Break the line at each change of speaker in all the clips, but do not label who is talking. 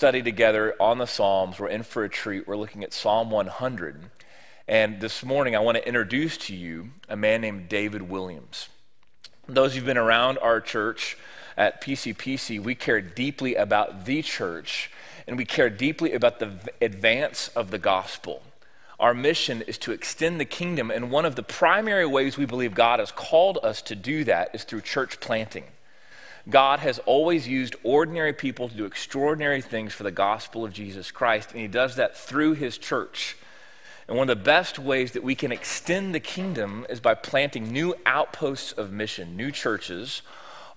study together on the Psalms. We're in for a treat. We're looking at Psalm 100. And this morning, I want to introduce to you a man named David Williams. Those who've been around our church at PCPC, we care deeply about the church and we care deeply about the advance of the gospel. Our mission is to extend the kingdom, and one of the primary ways we believe God has called us to do that is through church planting. God has always used ordinary people to do extraordinary things for the gospel of Jesus Christ, and He does that through His church. And one of the best ways that we can extend the kingdom is by planting new outposts of mission, new churches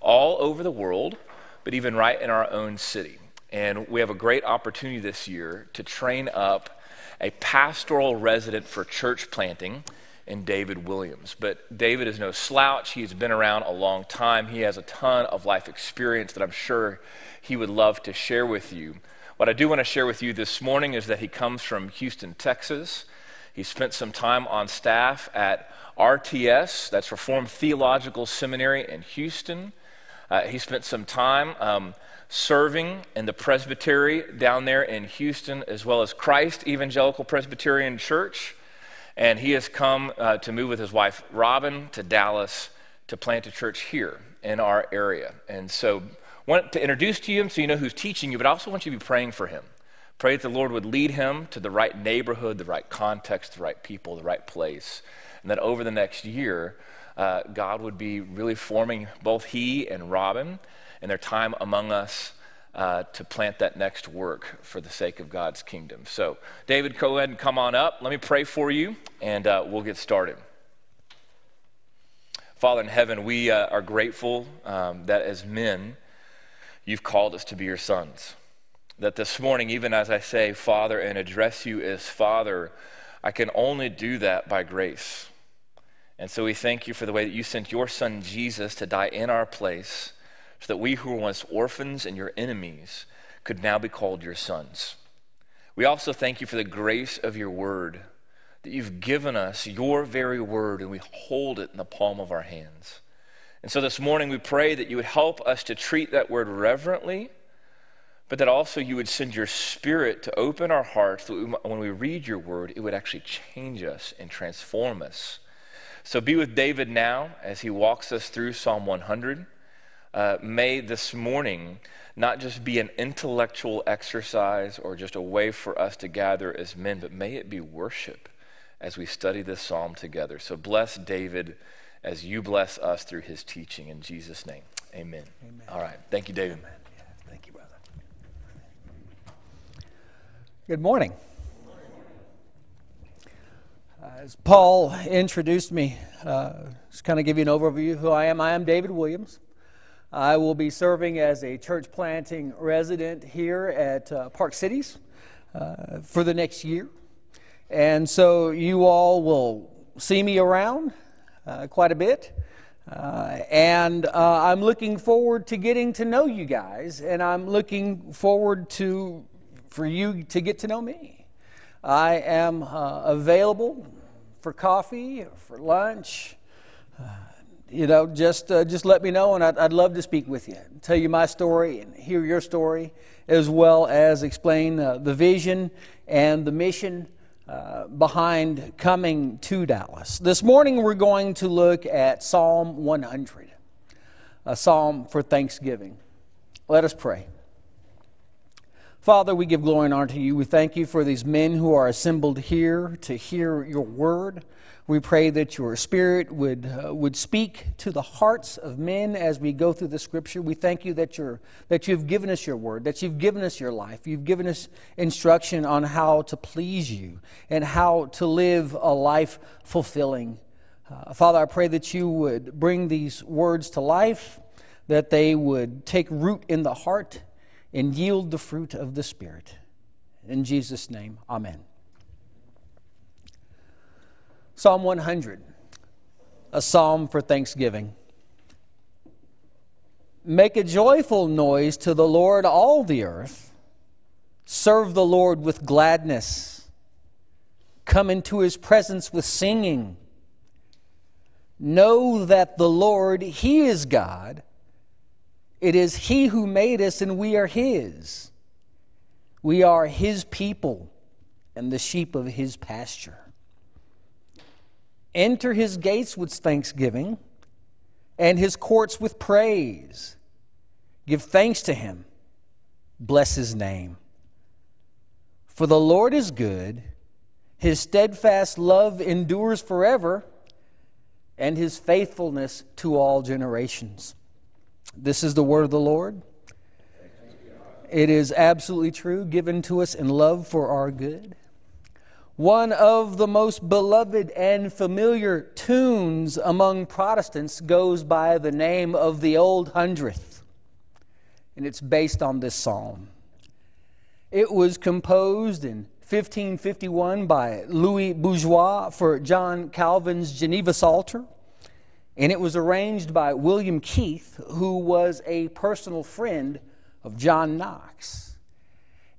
all over the world, but even right in our own city. And we have a great opportunity this year to train up a pastoral resident for church planting in David Williams. But David is no slouch. He's been around a long time. He has a ton of life experience that I'm sure he would love to share with you. What I do want to share with you this morning is that he comes from Houston, Texas. He spent some time on staff at RTS, that's Reformed Theological Seminary in Houston. Uh, he spent some time um, serving in the presbytery down there in Houston, as well as Christ Evangelical Presbyterian Church. And he has come uh, to move with his wife, Robin, to Dallas to plant a church here in our area. And so, I want to introduce to you so you know who's teaching you, but I also want you to be praying for him. Pray that the Lord would lead him to the right neighborhood, the right context, the right people, the right place. And that over the next year, uh, God would be really forming both he and Robin in their time among us uh, to plant that next work for the sake of God's kingdom. So, David, go ahead and come on up. Let me pray for you, and uh, we'll get started. Father in heaven, we uh, are grateful um, that as men, you've called us to be your sons. That this morning, even as I say Father and address you as Father, I can only do that by grace. And so we thank you for the way that you sent your son Jesus to die in our place so that we who were once orphans and your enemies could now be called your sons. We also thank you for the grace of your word, that you've given us your very word and we hold it in the palm of our hands. And so this morning we pray that you would help us to treat that word reverently, but that also you would send your spirit to open our hearts that when we read your word, it would actually change us and transform us. So be with David now as he walks us through Psalm 100 uh, may this morning not just be an intellectual exercise or just a way for us to gather as men, but may it be worship as we study this psalm together. So bless David as you bless us through his teaching. In Jesus' name, amen. amen. All right. Thank you, David.
Yeah, thank you, brother. Good morning. Uh, as Paul introduced me, uh, just kind of give you an overview of who I am. I am David Williams. I will be serving as a church planting resident here at uh, Park Cities uh, for the next year. And so you all will see me around uh, quite a bit. Uh, and uh, I'm looking forward to getting to know you guys, and I'm looking forward to for you to get to know me. I am uh, available for coffee, for lunch, you know, just uh, just let me know, and I'd, I'd love to speak with you, tell you my story, and hear your story, as well as explain uh, the vision and the mission uh, behind coming to Dallas. This morning, we're going to look at Psalm 100, a psalm for Thanksgiving. Let us pray. Father, we give glory and honor to you. We thank you for these men who are assembled here to hear your word. We pray that your Spirit would, uh, would speak to the hearts of men as we go through the Scripture. We thank you that, you're, that you've given us your word, that you've given us your life. You've given us instruction on how to please you and how to live a life fulfilling. Uh, Father, I pray that you would bring these words to life, that they would take root in the heart and yield the fruit of the Spirit. In Jesus' name, amen. Psalm 100, a psalm for thanksgiving. Make a joyful noise to the Lord, all the earth. Serve the Lord with gladness. Come into his presence with singing. Know that the Lord, he is God. It is he who made us, and we are his. We are his people and the sheep of his pasture. Enter his gates with thanksgiving and his courts with praise. Give thanks to him. Bless his name. For the Lord is good, his steadfast love endures forever, and his faithfulness to all generations. This is the word of the Lord. It is absolutely true, given to us in love for our good. One of the most beloved and familiar tunes among Protestants goes by the name of the Old Hundredth, and it's based on this psalm. It was composed in 1551 by Louis Bourgeois for John Calvin's Geneva Psalter, and it was arranged by William Keith, who was a personal friend of John Knox.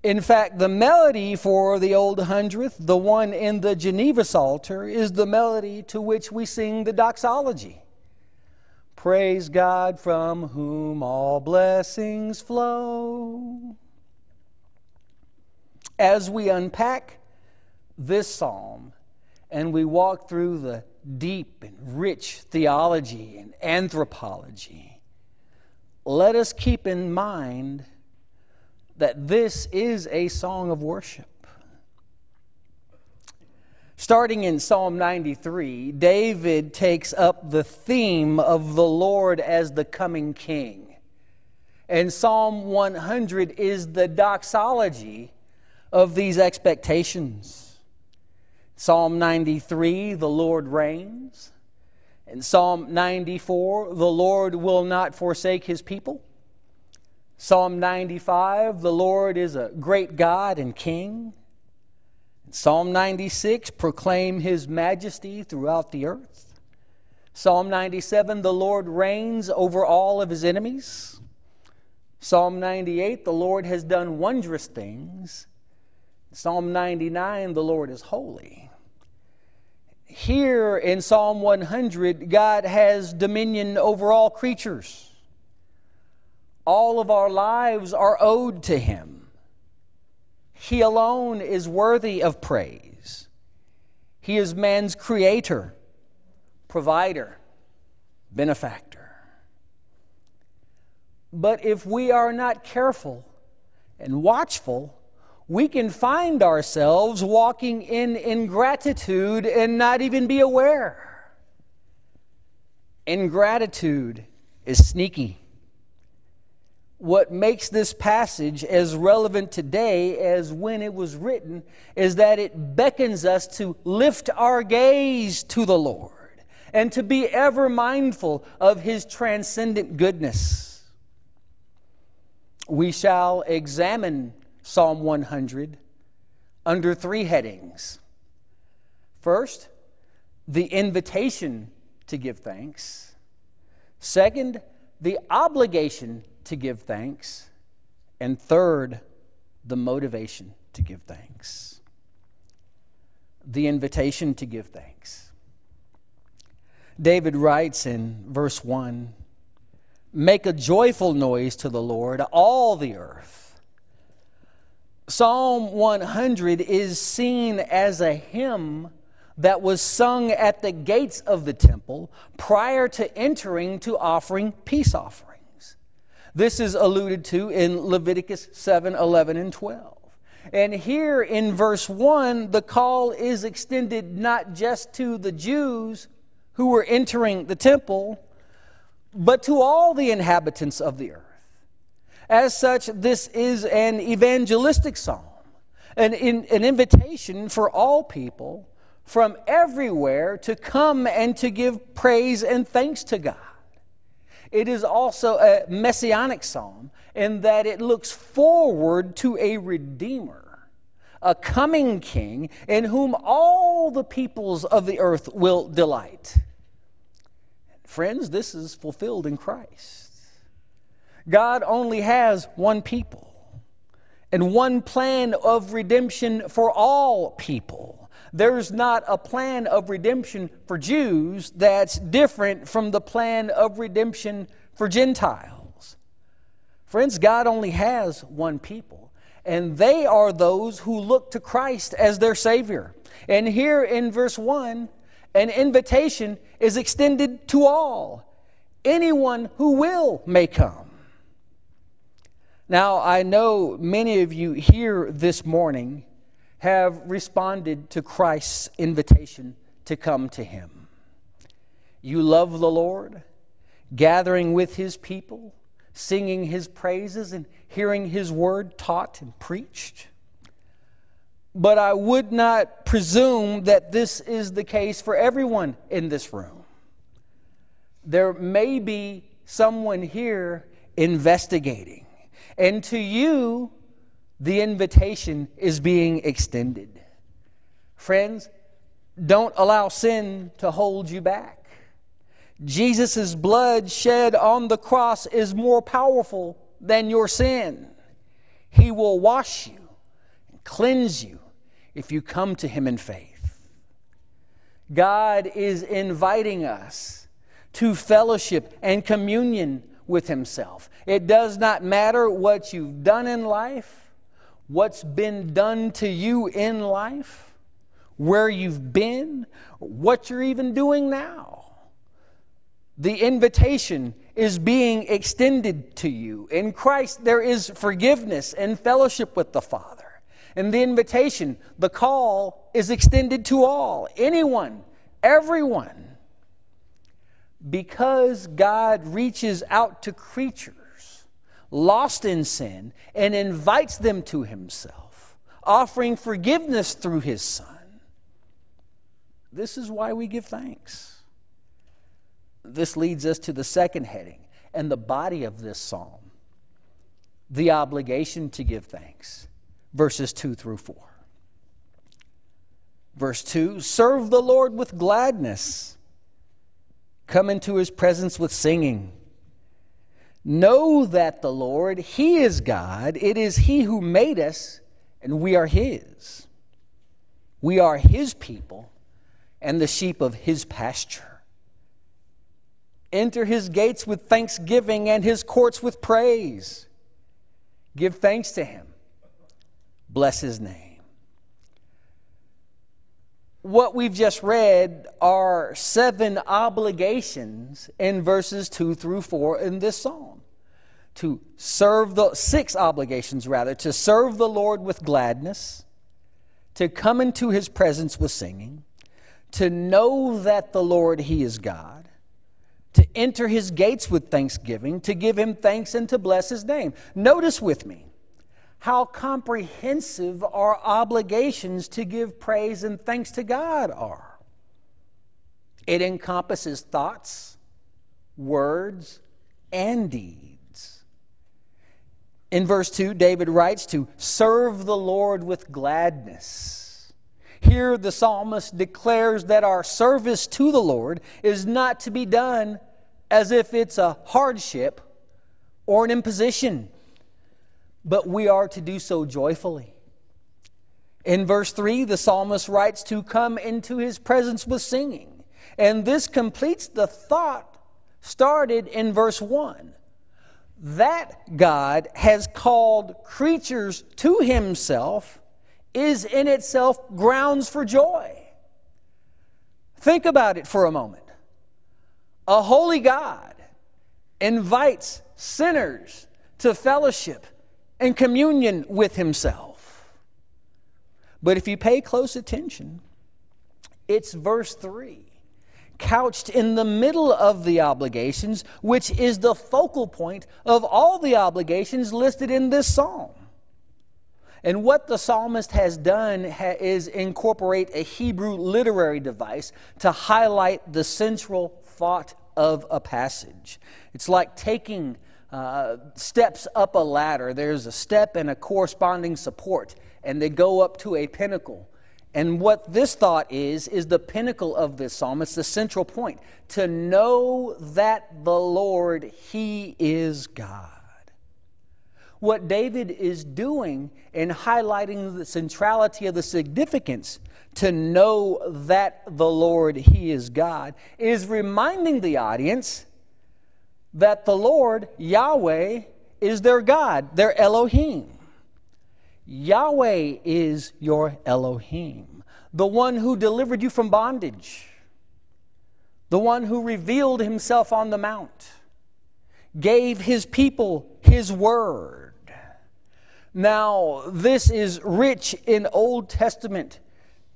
In fact, the melody for the Old Hundredth, the one in the Geneva Psalter, is the melody to which we sing the doxology. Praise God from whom all blessings flow. As we unpack this psalm and we walk through the deep and rich theology and anthropology, let us keep in mind that this is a song of worship. Starting in Psalm 93, David takes up the theme of the Lord as the coming king. And Psalm 100 is the doxology of these expectations. Psalm 93, the Lord reigns. In Psalm 94, the Lord will not forsake his people. Psalm 95, the Lord is a great God and King. Psalm 96, proclaim his majesty throughout the earth. Psalm 97, the Lord reigns over all of his enemies. Psalm 98, the Lord has done wondrous things. Psalm 99, the Lord is holy. Here in Psalm 100, God has dominion over all creatures. All of our lives are owed to Him. He alone is worthy of praise. He is man's creator, provider, benefactor. But if we are not careful and watchful, we can find ourselves walking in ingratitude and not even be aware. Ingratitude is sneaky what makes this passage as relevant today as when it was written is that it beckons us to lift our gaze to the Lord and to be ever mindful of his transcendent goodness. We shall examine Psalm 100 under three headings. First, the invitation to give thanks. Second, the obligation to give thanks. And third, the motivation to give thanks. The invitation to give thanks. David writes in verse 1 Make a joyful noise to the Lord, all the earth. Psalm 100 is seen as a hymn that was sung at the gates of the temple prior to entering to offering peace offerings. This is alluded to in Leviticus 7 11 and 12. And here in verse 1, the call is extended not just to the Jews who were entering the temple, but to all the inhabitants of the earth. As such, this is an evangelistic psalm, an, an invitation for all people from everywhere to come and to give praise and thanks to God. It is also a messianic psalm in that it looks forward to a redeemer, a coming king in whom all the peoples of the earth will delight. Friends, this is fulfilled in Christ. God only has one people and one plan of redemption for all people there's not a plan of redemption for Jews that's different from the plan of redemption for Gentiles. Friends, God only has one people. and they are those who look to Christ as their Savior. And here in verse 1, an invitation is extended to all. Anyone who will may come. Now, I know many of you here this morning have responded to Christ's invitation to come to Him. You love the Lord, gathering with His people, singing His praises, and hearing His word taught and preached. But I would not presume that this is the case for everyone in this room. There may be someone here investigating, and to you, the invitation is being extended. Friends, don't allow sin to hold you back. Jesus' blood shed on the cross is more powerful than your sin. He will wash you and cleanse you if you come to Him in faith. God is inviting us to fellowship and communion with Himself. It does not matter what you've done in life, what's been done to you in life, where you've been, what you're even doing now. The invitation is being extended to you. In Christ, there is forgiveness and fellowship with the Father. And the invitation, the call, is extended to all, anyone, everyone. Because God reaches out to creatures lost in sin and invites them to Himself, offering forgiveness through His Son. This is why we give thanks. This leads us to the second heading and the body of this psalm the obligation to give thanks, verses 2 through 4. Verse 2 Serve the Lord with gladness, come into his presence with singing. Know that the Lord, He is God. It is He who made us, and we are His. We are His people and the sheep of His pasture. Enter his gates with thanksgiving and his courts with praise. Give thanks to him. Bless his name. What we've just read are seven obligations in verses 2 through 4 in this psalm. To serve the, six obligations rather, to serve the Lord with gladness, to come into his presence with singing, to know that the Lord, he is God to enter his gates with thanksgiving, to give him thanks and to bless his name. Notice with me how comprehensive our obligations to give praise and thanks to God are. It encompasses thoughts, words, and deeds. In verse 2, David writes to serve the Lord with gladness here, the psalmist declares that our service to the Lord is not to be done as if it's a hardship or an imposition, but we are to do so joyfully. In verse 3, the psalmist writes to come into his presence with singing. And this completes the thought started in verse 1 that God has called creatures to himself is in itself grounds for joy. Think about it for a moment. A holy God invites sinners to fellowship and communion with himself. But if you pay close attention, it's verse 3, couched in the middle of the obligations, which is the focal point of all the obligations listed in this psalm. And what the psalmist has done ha- is incorporate a Hebrew literary device to highlight the central thought of a passage. It's like taking uh, steps up a ladder. There's a step and a corresponding support, and they go up to a pinnacle. And what this thought is, is the pinnacle of this psalm. It's the central point to know that the Lord, He is God what David is doing in highlighting the centrality of the significance to know that the Lord, He is God, is reminding the audience that the Lord, Yahweh, is their God, their Elohim. Yahweh is your Elohim, the one who delivered you from bondage, the one who revealed himself on the mount, gave his people his word. Now, this is rich in Old Testament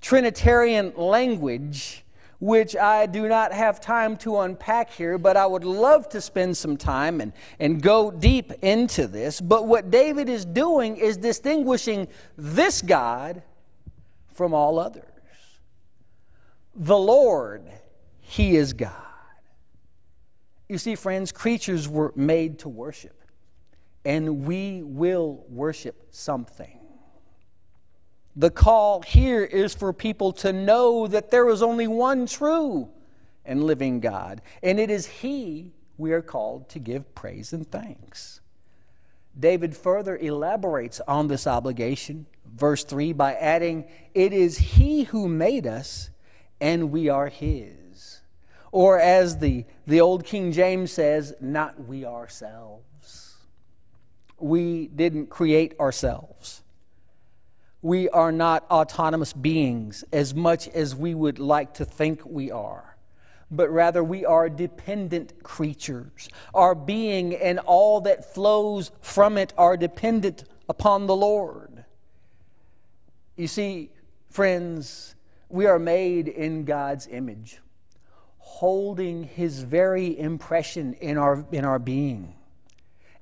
Trinitarian language which I do not have time to unpack here, but I would love to spend some time and, and go deep into this. But what David is doing is distinguishing this God from all others. The Lord, He is God. You see, friends, creatures were made to worship, and we will worship something. The call here is for people to know that there is only one true and living God, and it is He we are called to give praise and thanks. David further elaborates on this obligation, verse 3, by adding, It is He who made us, and we are His. Or as the, the old King James says, not we ourselves. We didn't create ourselves we are not autonomous beings as much as we would like to think we are, but rather we are dependent creatures. Our being and all that flows from it are dependent upon the Lord. You see, friends, we are made in God's image, holding His very impression in our, in our being.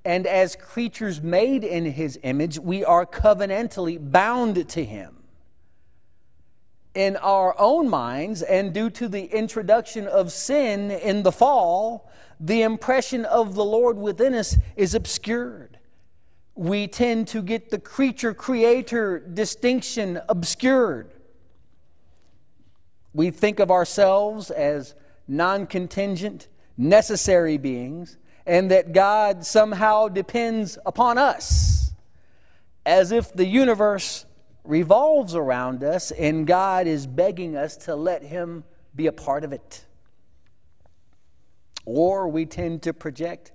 And as creatures made in his image, we are covenantally bound to him. In our own minds, and due to the introduction of sin in the fall, the impression of the Lord within us is obscured. We tend to get the creature creator distinction obscured. We think of ourselves as non contingent, necessary beings and that God somehow depends upon us, as if the universe revolves around us and God is begging us to let Him be a part of it. Or we tend to project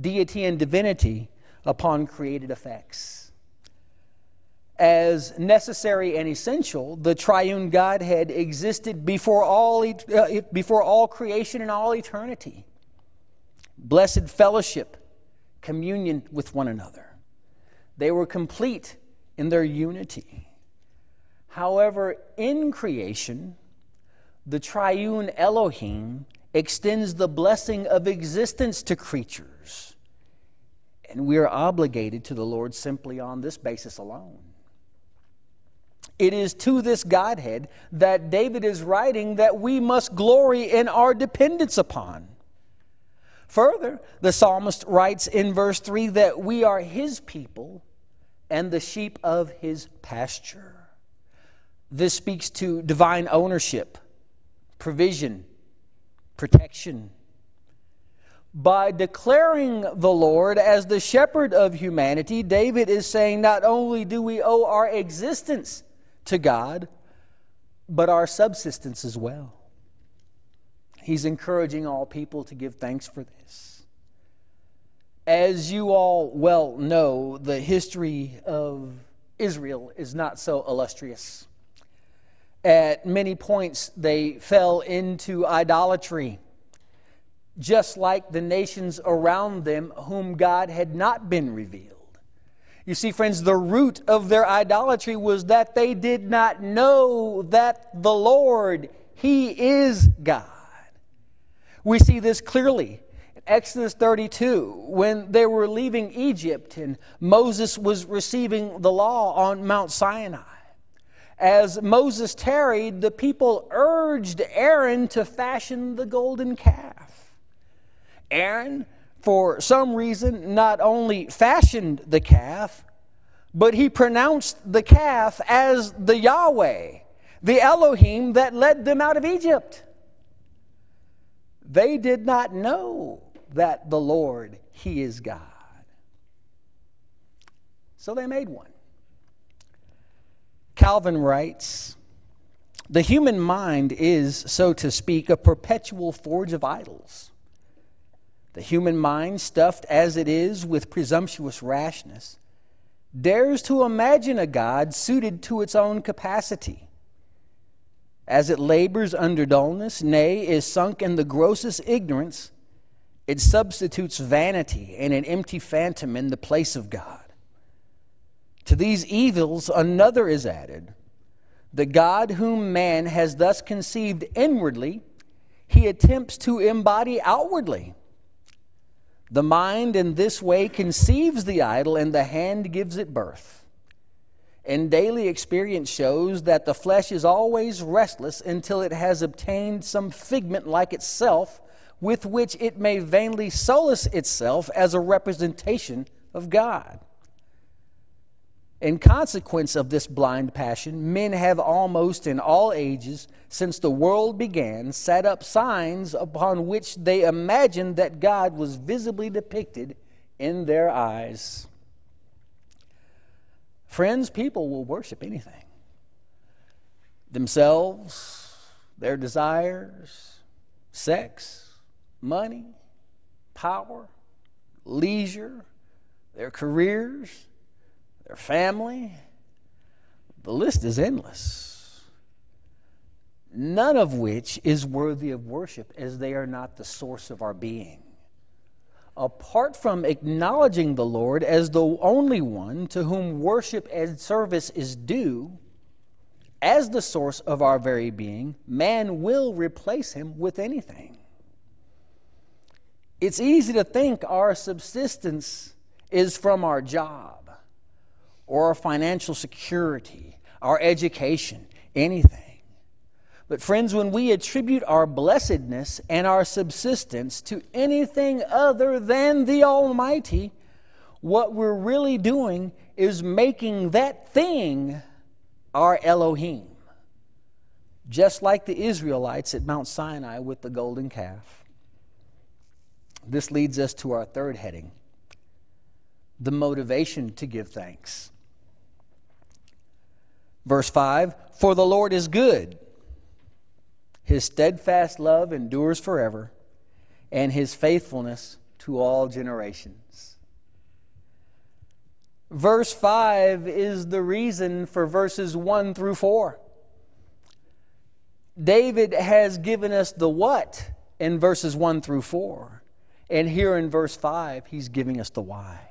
deity and divinity upon created effects. As necessary and essential, the triune Godhead existed before all, uh, before all creation and all eternity blessed fellowship, communion with one another. They were complete in their unity. However, in creation, the triune Elohim extends the blessing of existence to creatures. And we are obligated to the Lord simply on this basis alone. It is to this Godhead that David is writing that we must glory in our dependence upon. Further, the psalmist writes in verse 3 that we are his people and the sheep of his pasture. This speaks to divine ownership, provision, protection. By declaring the Lord as the shepherd of humanity, David is saying not only do we owe our existence to God, but our subsistence as well. He's encouraging all people to give thanks for this. As you all well know, the history of Israel is not so illustrious. At many points, they fell into idolatry, just like the nations around them whom God had not been revealed. You see, friends, the root of their idolatry was that they did not know that the Lord, He is God. We see this clearly in Exodus 32 when they were leaving Egypt and Moses was receiving the law on Mount Sinai. As Moses tarried, the people urged Aaron to fashion the golden calf. Aaron, for some reason, not only fashioned the calf, but he pronounced the calf as the Yahweh, the Elohim that led them out of Egypt. They did not know that the Lord, He is God. So they made one. Calvin writes The human mind is, so to speak, a perpetual forge of idols. The human mind, stuffed as it is with presumptuous rashness, dares to imagine a God suited to its own capacity. As it labors under dullness, nay, is sunk in the grossest ignorance, it substitutes vanity and an empty phantom in the place of God. To these evils, another is added. The God whom man has thus conceived inwardly, he attempts to embody outwardly. The mind in this way conceives the idol, and the hand gives it birth. And daily experience shows that the flesh is always restless until it has obtained some figment like itself with which it may vainly solace itself as a representation of God. In consequence of this blind passion, men have almost in all ages, since the world began, set up signs upon which they imagined that God was visibly depicted in their eyes. Friends, people will worship anything themselves, their desires, sex, money, power, leisure, their careers their family. The list is endless. None of which is worthy of worship, as they are not the source of our being. Apart from acknowledging the Lord as the only one to whom worship and service is due, as the source of our very being, man will replace him with anything. It's easy to think our subsistence is from our job or our financial security, our education, anything. But, friends, when we attribute our blessedness and our subsistence to anything other than the Almighty, what we're really doing is making that thing our Elohim. Just like the Israelites at Mount Sinai with the golden calf. This leads us to our third heading the motivation to give thanks. Verse 5 For the Lord is good, his steadfast love endures forever, and his faithfulness to all generations. Verse 5 is the reason for verses 1 through 4. David has given us the what in verses 1 through 4. And here in verse 5, he's giving us the why.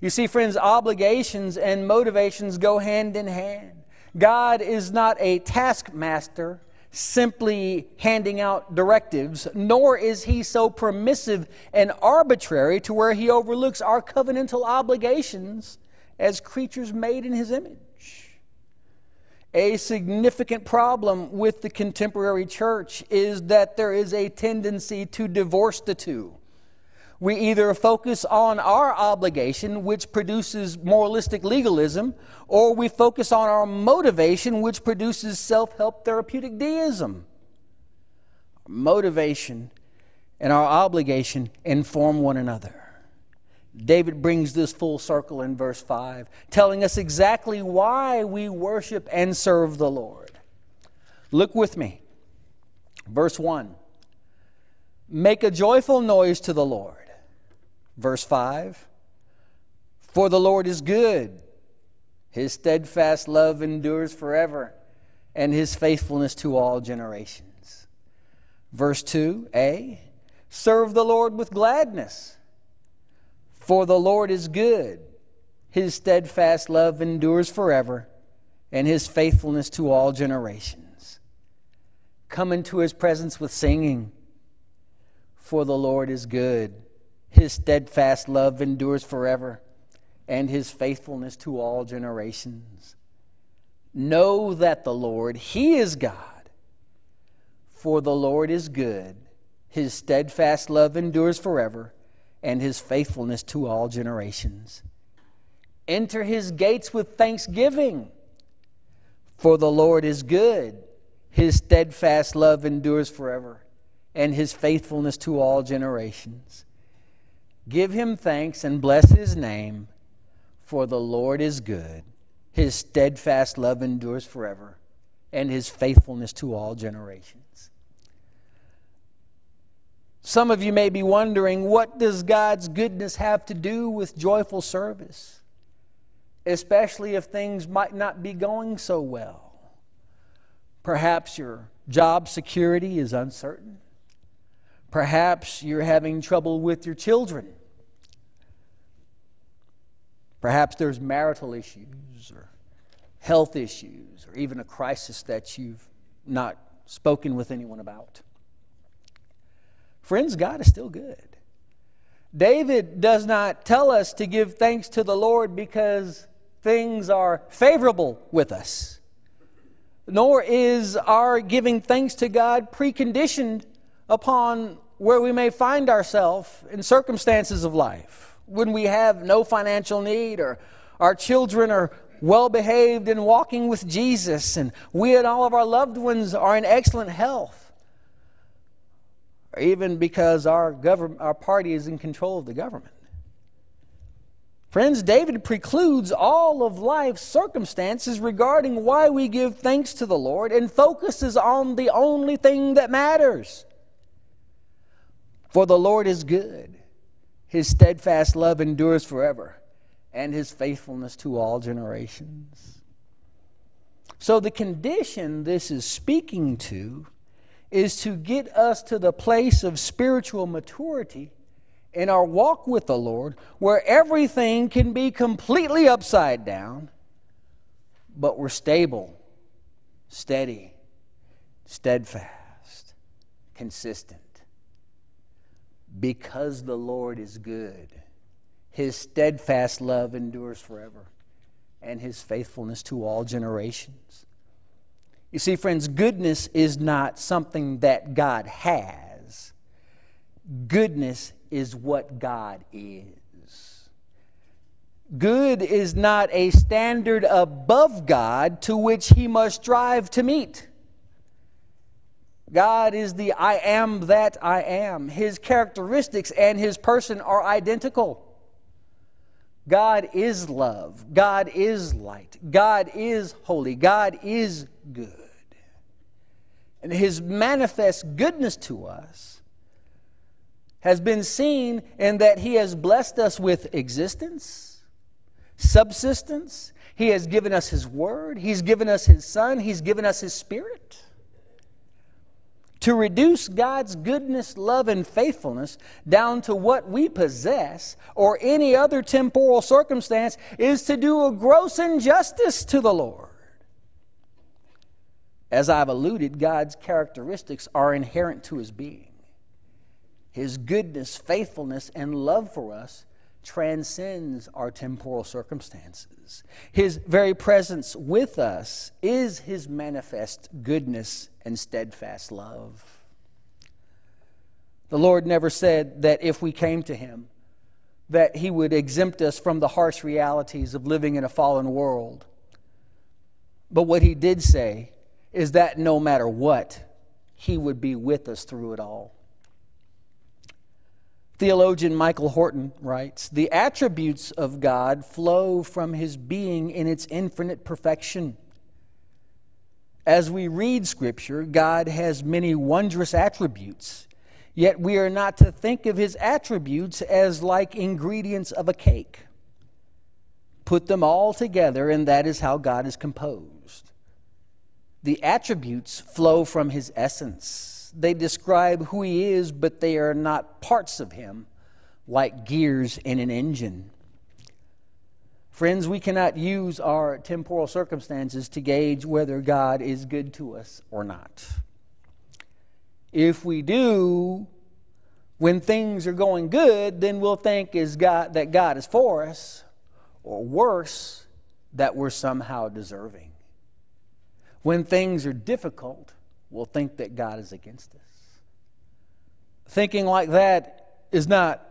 You see, friends, obligations and motivations go hand in hand. God is not a taskmaster simply handing out directives, nor is he so permissive and arbitrary to where he overlooks our covenantal obligations as creatures made in his image. A significant problem with the contemporary church is that there is a tendency to divorce the two. We either focus on our obligation, which produces moralistic legalism, or we focus on our motivation, which produces self help therapeutic deism. Motivation and our obligation inform one another. David brings this full circle in verse 5, telling us exactly why we worship and serve the Lord. Look with me. Verse 1 Make a joyful noise to the Lord Verse 5 For the Lord is good, his steadfast love endures forever, and his faithfulness to all generations. Verse 2a Serve the Lord with gladness, for the Lord is good, his steadfast love endures forever, and his faithfulness to all generations. Come into his presence with singing, for the Lord is good his steadfast love endures forever, and his faithfulness to all generations. Know that the Lord, he is God, for the Lord is good. His steadfast love endures forever, and his faithfulness to all generations. Enter his gates with thanksgiving, for the Lord is good. His steadfast love endures forever, and his faithfulness to all generations. Give him thanks and bless his name, for the Lord is good. His steadfast love endures forever, and his faithfulness to all generations. Some of you may be wondering what does God's goodness have to do with joyful service? especially if things might not be going so well. Perhaps your job security is uncertain. Perhaps you're having trouble with your children. Perhaps there's marital issues or health issues or even a crisis that you've not spoken with anyone about. Friends, God is still good. David does not tell us to give thanks to the Lord because things are favorable with us, nor is our giving thanks to God preconditioned upon where we may find ourselves in circumstances of life when we have no financial need or our children are well behaved and walking with Jesus and we and all of our loved ones are in excellent health or even because our government our party is in control of the government. Friends, David precludes all of life's circumstances regarding why we give thanks to the Lord and focuses on the only thing that matters for the Lord is good, his steadfast love endures forever, and his faithfulness to all generations. So, the condition this is speaking to is to get us to the place of spiritual maturity in our walk with the Lord where everything can be completely upside down, but we're stable, steady, steadfast, consistent because the Lord is good. His steadfast love endures forever, and his faithfulness to all generations. You see, friends, goodness is not something that God has, goodness is what God is. Good is not a standard above God to which he must strive to meet. God is the I am that I am. His characteristics and his person are identical. God is love. God is light. God is holy. God is good. And his manifest goodness to us has been seen in that he has blessed us with existence, subsistence. He has given us his word. He's given us his son. He's given us his spirit. To reduce God's goodness, love, and faithfulness down to what we possess or any other temporal circumstance is to do a gross injustice to the Lord. As I've alluded, God's characteristics are inherent to his being. His goodness, faithfulness, and love for us transcends our temporal circumstances. His very presence with us is His manifest goodness and steadfast love. The Lord never said that if we came to Him, that He would exempt us from the harsh realities of living in a fallen world. But what He did say is that no matter what, He would be with us through it all. Theologian Michael Horton writes The attributes of God flow from his being in its infinite perfection. As we read Scripture, God has many wondrous attributes, yet we are not to think of his attributes as like ingredients of a cake. Put them all together, and that is how God is composed. The attributes flow from his essence they describe who he is, but they are not parts of him, like gears in an engine. Friends, we cannot use our temporal circumstances to gauge whether God is good to us or not. If we do, when things are going good, then we'll think is God, that God is for us, or worse, that we're somehow deserving. When things are difficult, will think that God is against us. Thinking like that is not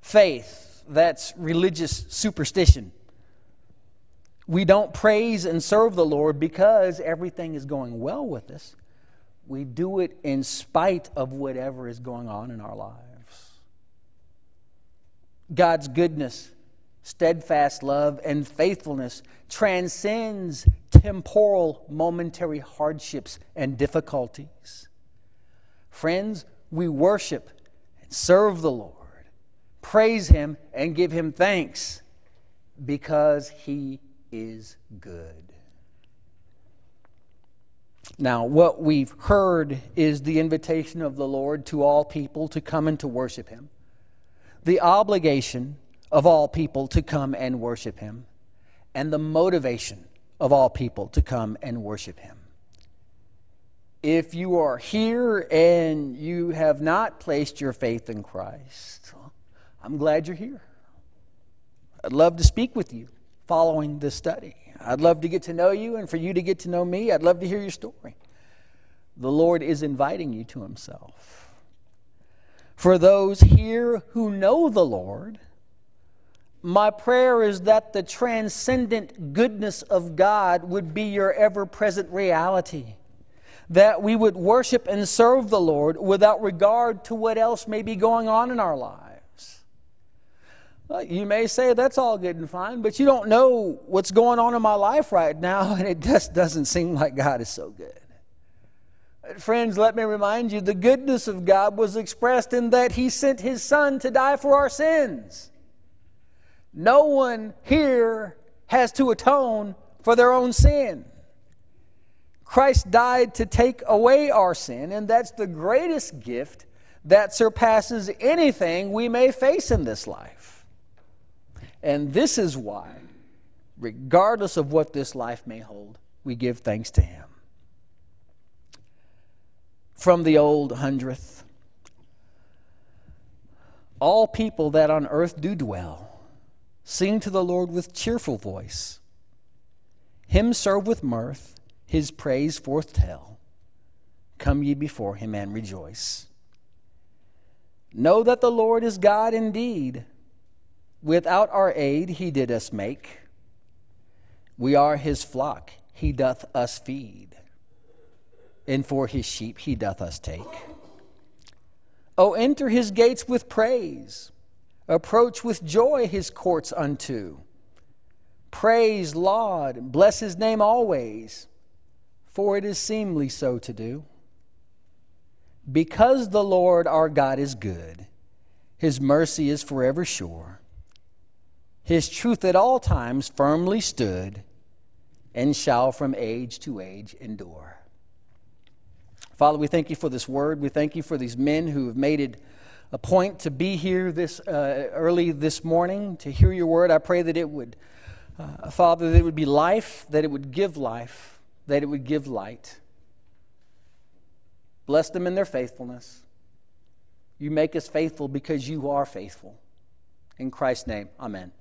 faith, that's religious superstition. We don't praise and serve the Lord because everything is going well with us. We do it in spite of whatever is going on in our lives. God's goodness, steadfast love, and faithfulness transcends temporal, momentary hardships and difficulties. Friends, we worship and serve the Lord, praise Him, and give Him thanks because He is good. Now, what we've heard is the invitation of the Lord to all people to come and to worship Him, the obligation of all people to come and worship Him, and the motivation of all people to come and worship Him. If you are here and you have not placed your faith in Christ, I'm glad you're here. I'd love to speak with you following this study. I'd love to get to know you and for you to get to know me. I'd love to hear your story. The Lord is inviting you to Himself. For those here who know the Lord, my prayer is that the transcendent goodness of God would be your ever present reality. That we would worship and serve the Lord without regard to what else may be going on in our lives. Well, you may say that's all good and fine, but you don't know what's going on in my life right now, and it just doesn't seem like God is so good. Friends, let me remind you the goodness of God was expressed in that He sent His Son to die for our sins. No one here has to atone for their own sin. Christ died to take away our sin, and that's the greatest gift that surpasses anything we may face in this life. And this is why, regardless of what this life may hold, we give thanks to Him. From the old hundredth All people that on earth do dwell, sing to the Lord with cheerful voice. Him serve with mirth, his praise forth tell. Come ye before him and rejoice. Know that the Lord is God indeed Without our aid, he did us make. We are his flock, he doth us feed. And for his sheep, he doth us take. Oh, enter his gates with praise, approach with joy his courts unto. Praise, laud, bless his name always, for it is seemly so to do. Because the Lord our God is good, his mercy is forever sure. His truth at all times firmly stood and shall from age to age endure. Father, we thank you for this word. We thank you for these men who have made it a point to be here this uh, early this morning to hear your word. I pray that it would, uh, Father, that it would be life, that it would give life, that it would give light. Bless them in their faithfulness. You make us faithful because you are faithful. In Christ's name, amen.